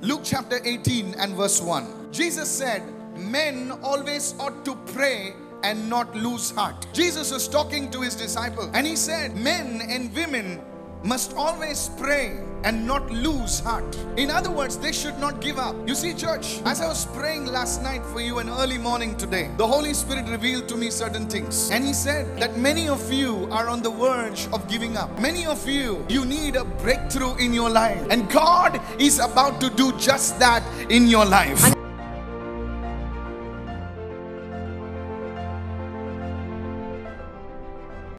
Luke chapter 18 and verse 1. Jesus said, Men always ought to pray and not lose heart. Jesus was talking to his disciples and he said, Men and women must always pray and not lose heart. In other words, they should not give up. You see, church, as I was praying last night for you and early morning today, the Holy Spirit revealed to me certain things. And He said that many of you are on the verge of giving up. Many of you, you need a breakthrough in your life. And God is about to do just that in your life.